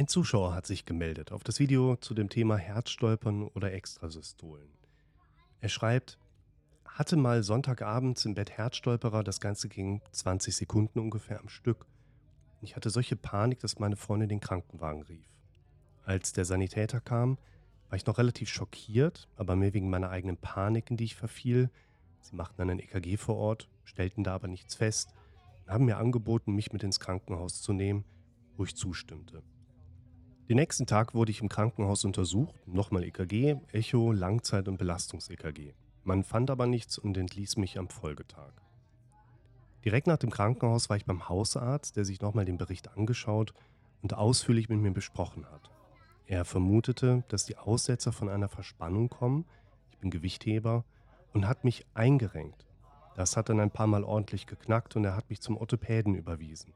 Ein Zuschauer hat sich gemeldet auf das Video zu dem Thema Herzstolpern oder Extrasystolen. Er schreibt, hatte mal Sonntagabends im Bett Herzstolperer, das Ganze ging 20 Sekunden ungefähr am Stück. Ich hatte solche Panik, dass meine Freundin den Krankenwagen rief. Als der Sanitäter kam, war ich noch relativ schockiert, aber mehr wegen meiner eigenen Panik, in die ich verfiel. Sie machten dann ein EKG vor Ort, stellten da aber nichts fest und haben mir angeboten, mich mit ins Krankenhaus zu nehmen, wo ich zustimmte. Den nächsten Tag wurde ich im Krankenhaus untersucht, nochmal EKG, Echo, Langzeit- und Belastungs-EKG. Man fand aber nichts und entließ mich am Folgetag. Direkt nach dem Krankenhaus war ich beim Hausarzt, der sich nochmal den Bericht angeschaut und ausführlich mit mir besprochen hat. Er vermutete, dass die Aussetzer von einer Verspannung kommen, ich bin Gewichtheber, und hat mich eingerenkt. Das hat dann ein paar Mal ordentlich geknackt und er hat mich zum Orthopäden überwiesen.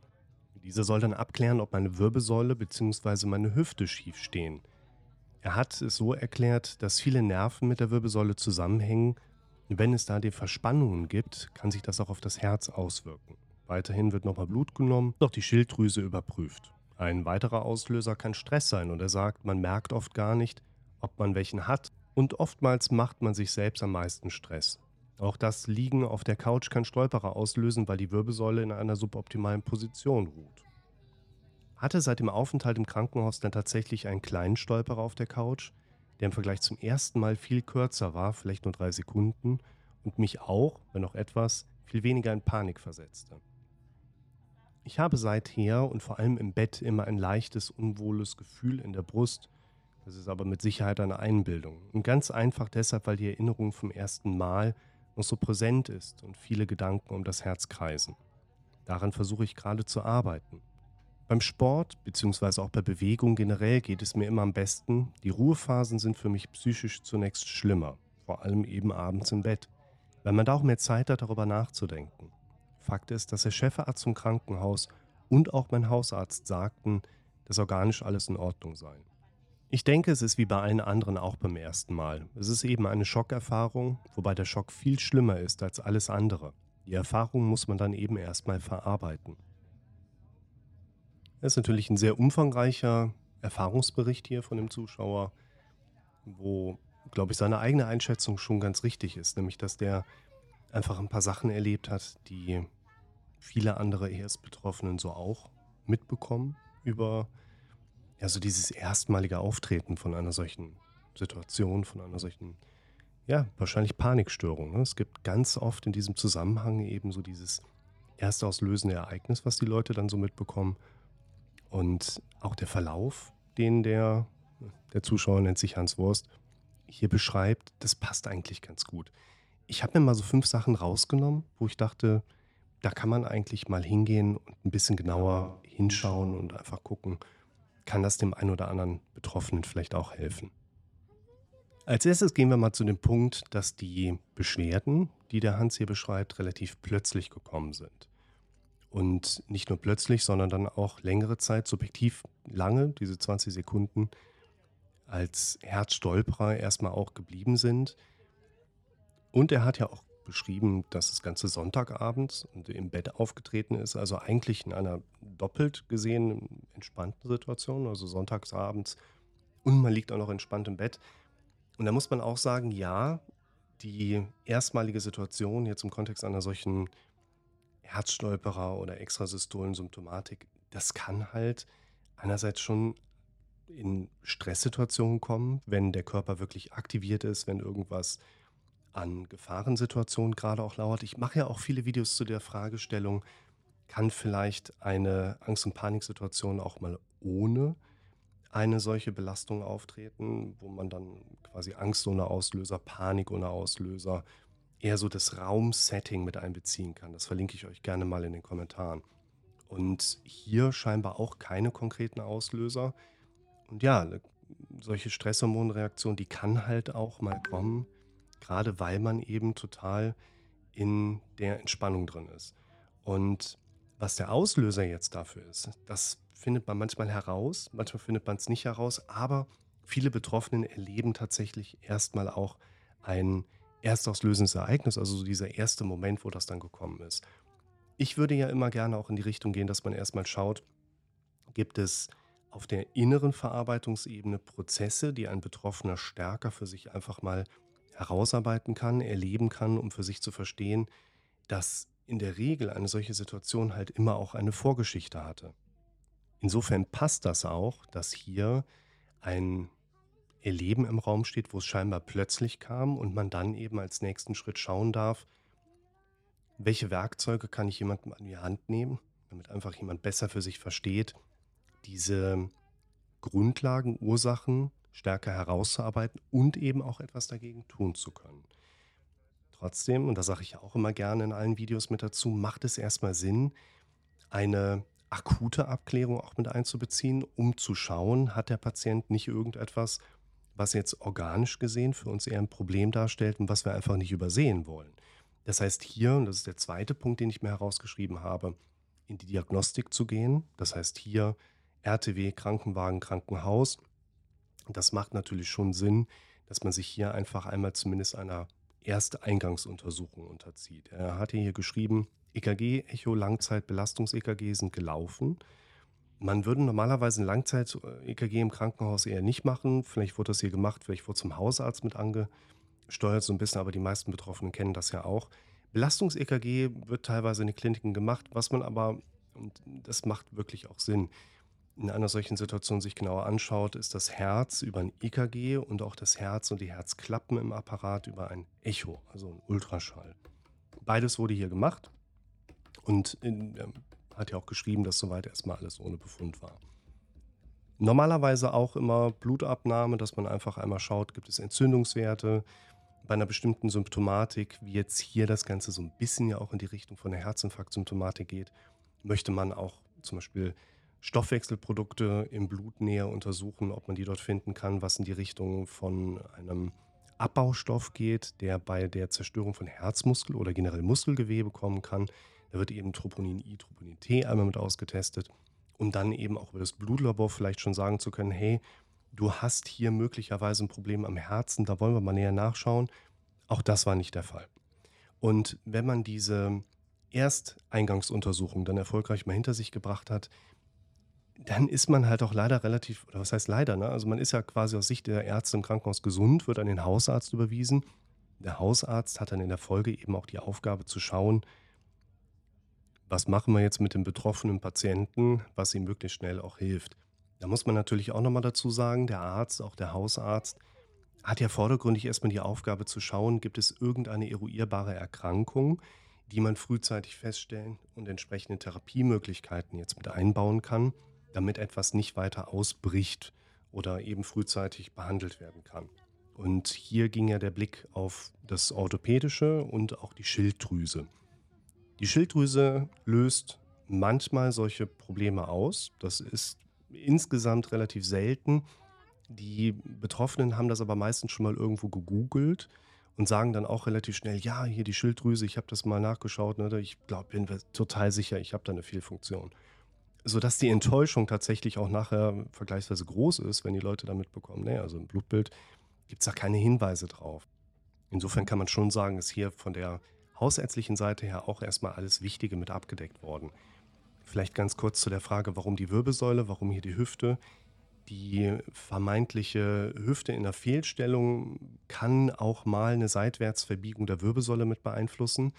Dieser soll dann abklären, ob meine Wirbelsäule bzw. meine Hüfte schief stehen. Er hat es so erklärt, dass viele Nerven mit der Wirbelsäule zusammenhängen. Wenn es da die Verspannungen gibt, kann sich das auch auf das Herz auswirken. Weiterhin wird nochmal Blut genommen, doch die Schilddrüse überprüft. Ein weiterer Auslöser kann Stress sein und er sagt, man merkt oft gar nicht, ob man welchen hat und oftmals macht man sich selbst am meisten Stress. Auch das Liegen auf der Couch kann Stolperer auslösen, weil die Wirbelsäule in einer suboptimalen Position ruht. Hatte seit dem Aufenthalt im Krankenhaus dann tatsächlich einen kleinen Stolperer auf der Couch, der im Vergleich zum ersten Mal viel kürzer war, vielleicht nur drei Sekunden, und mich auch, wenn auch etwas, viel weniger in Panik versetzte. Ich habe seither und vor allem im Bett immer ein leichtes, unwohles Gefühl in der Brust. Das ist aber mit Sicherheit eine Einbildung. Und ganz einfach deshalb, weil die Erinnerung vom ersten Mal noch so präsent ist und viele Gedanken um das Herz kreisen. Daran versuche ich gerade zu arbeiten. Beim Sport bzw. auch bei Bewegung generell geht es mir immer am besten. Die Ruhephasen sind für mich psychisch zunächst schlimmer, vor allem eben abends im Bett, weil man da auch mehr Zeit hat, darüber nachzudenken. Fakt ist, dass der Chefarzt zum Krankenhaus und auch mein Hausarzt sagten, dass organisch alles in Ordnung sei. Ich denke, es ist wie bei allen anderen auch beim ersten Mal. Es ist eben eine Schockerfahrung, wobei der Schock viel schlimmer ist als alles andere. Die Erfahrung muss man dann eben erstmal verarbeiten. Das ist natürlich ein sehr umfangreicher Erfahrungsbericht hier von dem Zuschauer, wo, glaube ich, seine eigene Einschätzung schon ganz richtig ist, nämlich dass der einfach ein paar Sachen erlebt hat, die viele andere ES-Betroffenen so auch mitbekommen über ja, so dieses erstmalige Auftreten von einer solchen Situation, von einer solchen, ja, wahrscheinlich Panikstörung. Ne? Es gibt ganz oft in diesem Zusammenhang eben so dieses erstauslösende Ereignis, was die Leute dann so mitbekommen. Und auch der Verlauf, den der, der Zuschauer nennt sich Hans Wurst, hier beschreibt, das passt eigentlich ganz gut. Ich habe mir mal so fünf Sachen rausgenommen, wo ich dachte, da kann man eigentlich mal hingehen und ein bisschen genauer hinschauen und einfach gucken, kann das dem einen oder anderen Betroffenen vielleicht auch helfen. Als erstes gehen wir mal zu dem Punkt, dass die Beschwerden, die der Hans hier beschreibt, relativ plötzlich gekommen sind. Und nicht nur plötzlich, sondern dann auch längere Zeit, subjektiv lange, diese 20 Sekunden, als Herzstolperer erstmal auch geblieben sind. Und er hat ja auch beschrieben, dass das Ganze Sonntagabends und im Bett aufgetreten ist, also eigentlich in einer doppelt gesehen entspannten Situation, also sonntagsabends und man liegt auch noch entspannt im Bett. Und da muss man auch sagen, ja, die erstmalige Situation jetzt im Kontext einer solchen Herzstolperer oder Extrasystolen-Symptomatik, das kann halt einerseits schon in Stresssituationen kommen, wenn der Körper wirklich aktiviert ist, wenn irgendwas an Gefahrensituationen gerade auch lauert. Ich mache ja auch viele Videos zu der Fragestellung, kann vielleicht eine Angst- und Paniksituation auch mal ohne eine solche Belastung auftreten, wo man dann quasi Angst ohne Auslöser, Panik ohne Auslöser, eher so das Raumsetting mit einbeziehen kann. Das verlinke ich euch gerne mal in den Kommentaren. Und hier scheinbar auch keine konkreten Auslöser. Und ja, solche Stresshormonreaktion, die kann halt auch mal kommen, gerade weil man eben total in der Entspannung drin ist. Und was der Auslöser jetzt dafür ist, das findet man manchmal heraus, manchmal findet man es nicht heraus, aber viele Betroffenen erleben tatsächlich erstmal auch ein erstauslösendes Ereignis, also so dieser erste Moment, wo das dann gekommen ist. Ich würde ja immer gerne auch in die Richtung gehen, dass man erstmal schaut, gibt es auf der inneren Verarbeitungsebene Prozesse, die ein Betroffener stärker für sich einfach mal herausarbeiten kann, erleben kann, um für sich zu verstehen, dass in der Regel eine solche Situation halt immer auch eine Vorgeschichte hatte. Insofern passt das auch, dass hier ein Erleben im Raum steht, wo es scheinbar plötzlich kam und man dann eben als nächsten Schritt schauen darf, welche Werkzeuge kann ich jemandem an die Hand nehmen, damit einfach jemand besser für sich versteht, diese Grundlagen, Ursachen stärker herauszuarbeiten und eben auch etwas dagegen tun zu können. Trotzdem, und das sage ich auch immer gerne in allen Videos mit dazu, macht es erstmal Sinn, eine akute Abklärung auch mit einzubeziehen, um zu schauen, hat der Patient nicht irgendetwas, was jetzt organisch gesehen für uns eher ein Problem darstellt und was wir einfach nicht übersehen wollen. Das heißt hier, und das ist der zweite Punkt, den ich mir herausgeschrieben habe, in die Diagnostik zu gehen. Das heißt hier RTW, Krankenwagen, Krankenhaus. Das macht natürlich schon Sinn, dass man sich hier einfach einmal zumindest einer ersten Eingangsuntersuchung unterzieht. Er hatte hier geschrieben, EKG, Echo, Langzeit, Belastungs-EKG sind gelaufen. Man würde normalerweise ein Langzeit-EKG im Krankenhaus eher nicht machen. Vielleicht wurde das hier gemacht, vielleicht wurde zum Hausarzt mit angesteuert, so ein bisschen, aber die meisten Betroffenen kennen das ja auch. Belastungs-EKG wird teilweise in den Kliniken gemacht, was man aber, und das macht wirklich auch Sinn, in einer solchen Situation sich genauer anschaut, ist das Herz über ein EKG und auch das Herz und die Herzklappen im Apparat über ein Echo, also ein Ultraschall. Beides wurde hier gemacht und in, er hat ja auch geschrieben, dass soweit erstmal alles ohne Befund war. Normalerweise auch immer Blutabnahme, dass man einfach einmal schaut, gibt es Entzündungswerte bei einer bestimmten Symptomatik, wie jetzt hier das Ganze so ein bisschen ja auch in die Richtung von der Herzinfarkt-Symptomatik geht, möchte man auch zum Beispiel Stoffwechselprodukte im Blut näher untersuchen, ob man die dort finden kann, was in die Richtung von einem Abbaustoff geht, der bei der Zerstörung von Herzmuskel oder generell Muskelgewebe kommen kann. Da wird eben Troponin I, Troponin T einmal mit ausgetestet, um dann eben auch über das Blutlabor vielleicht schon sagen zu können, hey, du hast hier möglicherweise ein Problem am Herzen, da wollen wir mal näher nachschauen. Auch das war nicht der Fall. Und wenn man diese Ersteingangsuntersuchung dann erfolgreich mal hinter sich gebracht hat, dann ist man halt auch leider relativ, oder was heißt leider, ne? Also man ist ja quasi aus Sicht der Ärzte im Krankenhaus gesund, wird an den Hausarzt überwiesen. Der Hausarzt hat dann in der Folge eben auch die Aufgabe zu schauen, was machen wir jetzt mit dem betroffenen Patienten, was ihm möglichst schnell auch hilft. Da muss man natürlich auch nochmal dazu sagen, der Arzt, auch der Hausarzt, hat ja vordergründig erstmal die Aufgabe zu schauen, gibt es irgendeine eruierbare Erkrankung, die man frühzeitig feststellen und entsprechende Therapiemöglichkeiten jetzt mit einbauen kann damit etwas nicht weiter ausbricht oder eben frühzeitig behandelt werden kann. Und hier ging ja der Blick auf das Orthopädische und auch die Schilddrüse. Die Schilddrüse löst manchmal solche Probleme aus. Das ist insgesamt relativ selten. Die Betroffenen haben das aber meistens schon mal irgendwo gegoogelt und sagen dann auch relativ schnell, ja, hier die Schilddrüse, ich habe das mal nachgeschaut, ne, ich glaube, bin total sicher, ich habe da eine Fehlfunktion sodass die Enttäuschung tatsächlich auch nachher vergleichsweise groß ist, wenn die Leute da mitbekommen, ne, also im Blutbild gibt es da keine Hinweise drauf. Insofern kann man schon sagen, ist hier von der hausärztlichen Seite her auch erstmal alles Wichtige mit abgedeckt worden. Vielleicht ganz kurz zu der Frage, warum die Wirbelsäule, warum hier die Hüfte. Die vermeintliche Hüfte in der Fehlstellung kann auch mal eine Seitwärtsverbiegung der Wirbelsäule mit beeinflussen,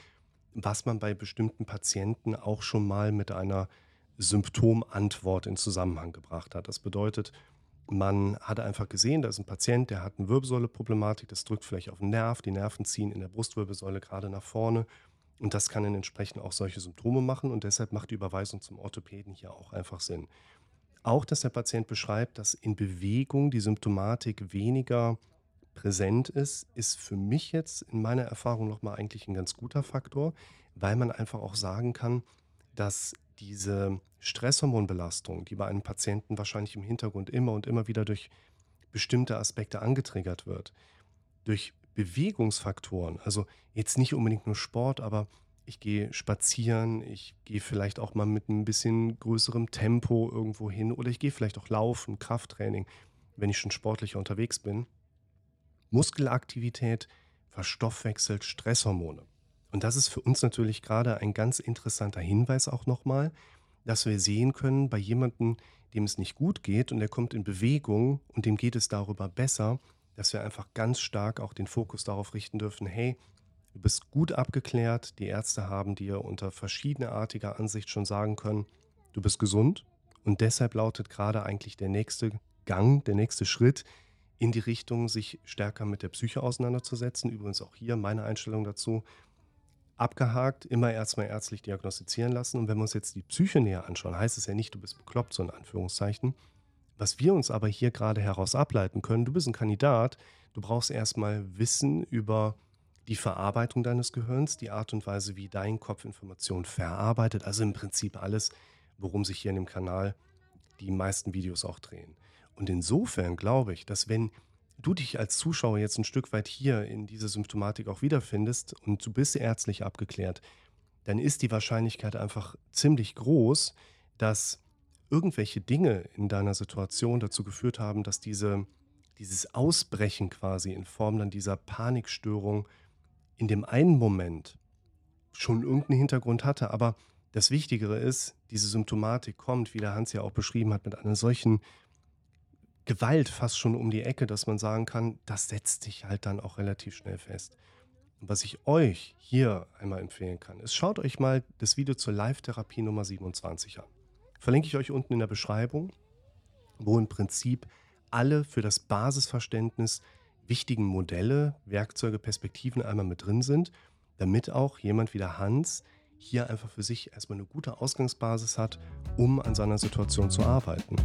was man bei bestimmten Patienten auch schon mal mit einer Symptomantwort in Zusammenhang gebracht hat. Das bedeutet, man hat einfach gesehen, da ist ein Patient, der hat eine Wirbelsäuleproblematik, das drückt vielleicht auf den Nerv, die Nerven ziehen in der Brustwirbelsäule gerade nach vorne und das kann dann entsprechend auch solche Symptome machen und deshalb macht die Überweisung zum Orthopäden hier auch einfach Sinn. Auch, dass der Patient beschreibt, dass in Bewegung die Symptomatik weniger präsent ist, ist für mich jetzt in meiner Erfahrung nochmal eigentlich ein ganz guter Faktor, weil man einfach auch sagen kann, dass diese Stresshormonbelastung, die bei einem Patienten wahrscheinlich im Hintergrund immer und immer wieder durch bestimmte Aspekte angetriggert wird, durch Bewegungsfaktoren, also jetzt nicht unbedingt nur Sport, aber ich gehe spazieren, ich gehe vielleicht auch mal mit ein bisschen größerem Tempo irgendwo hin oder ich gehe vielleicht auch laufen, Krafttraining, wenn ich schon sportlicher unterwegs bin. Muskelaktivität verstoffwechselt Stresshormone. Und das ist für uns natürlich gerade ein ganz interessanter Hinweis auch nochmal, dass wir sehen können, bei jemandem, dem es nicht gut geht und der kommt in Bewegung und dem geht es darüber besser, dass wir einfach ganz stark auch den Fokus darauf richten dürfen, hey, du bist gut abgeklärt, die Ärzte haben dir unter verschiedenerartiger Ansicht schon sagen können, du bist gesund und deshalb lautet gerade eigentlich der nächste Gang, der nächste Schritt in die Richtung, sich stärker mit der Psyche auseinanderzusetzen. Übrigens auch hier meine Einstellung dazu. Abgehakt, immer erstmal ärztlich diagnostizieren lassen. Und wenn wir uns jetzt die Psyche näher anschauen, heißt es ja nicht, du bist bekloppt, so in Anführungszeichen. Was wir uns aber hier gerade heraus ableiten können, du bist ein Kandidat, du brauchst erstmal Wissen über die Verarbeitung deines Gehirns, die Art und Weise, wie dein Kopf Informationen verarbeitet, also im Prinzip alles, worum sich hier in dem Kanal die meisten Videos auch drehen. Und insofern glaube ich, dass wenn du dich als Zuschauer jetzt ein Stück weit hier in dieser Symptomatik auch wiederfindest und du bist ärztlich abgeklärt, dann ist die Wahrscheinlichkeit einfach ziemlich groß, dass irgendwelche Dinge in deiner Situation dazu geführt haben, dass diese, dieses Ausbrechen quasi in Form dann dieser Panikstörung in dem einen Moment schon irgendeinen Hintergrund hatte. Aber das Wichtigere ist, diese Symptomatik kommt, wie der Hans ja auch beschrieben hat, mit einer solchen Gewalt fast schon um die Ecke, dass man sagen kann, das setzt sich halt dann auch relativ schnell fest. Was ich euch hier einmal empfehlen kann, ist, schaut euch mal das Video zur Live-Therapie Nummer 27 an. Verlinke ich euch unten in der Beschreibung, wo im Prinzip alle für das Basisverständnis wichtigen Modelle, Werkzeuge, Perspektiven einmal mit drin sind, damit auch jemand wie der Hans hier einfach für sich erstmal eine gute Ausgangsbasis hat, um an seiner Situation zu arbeiten.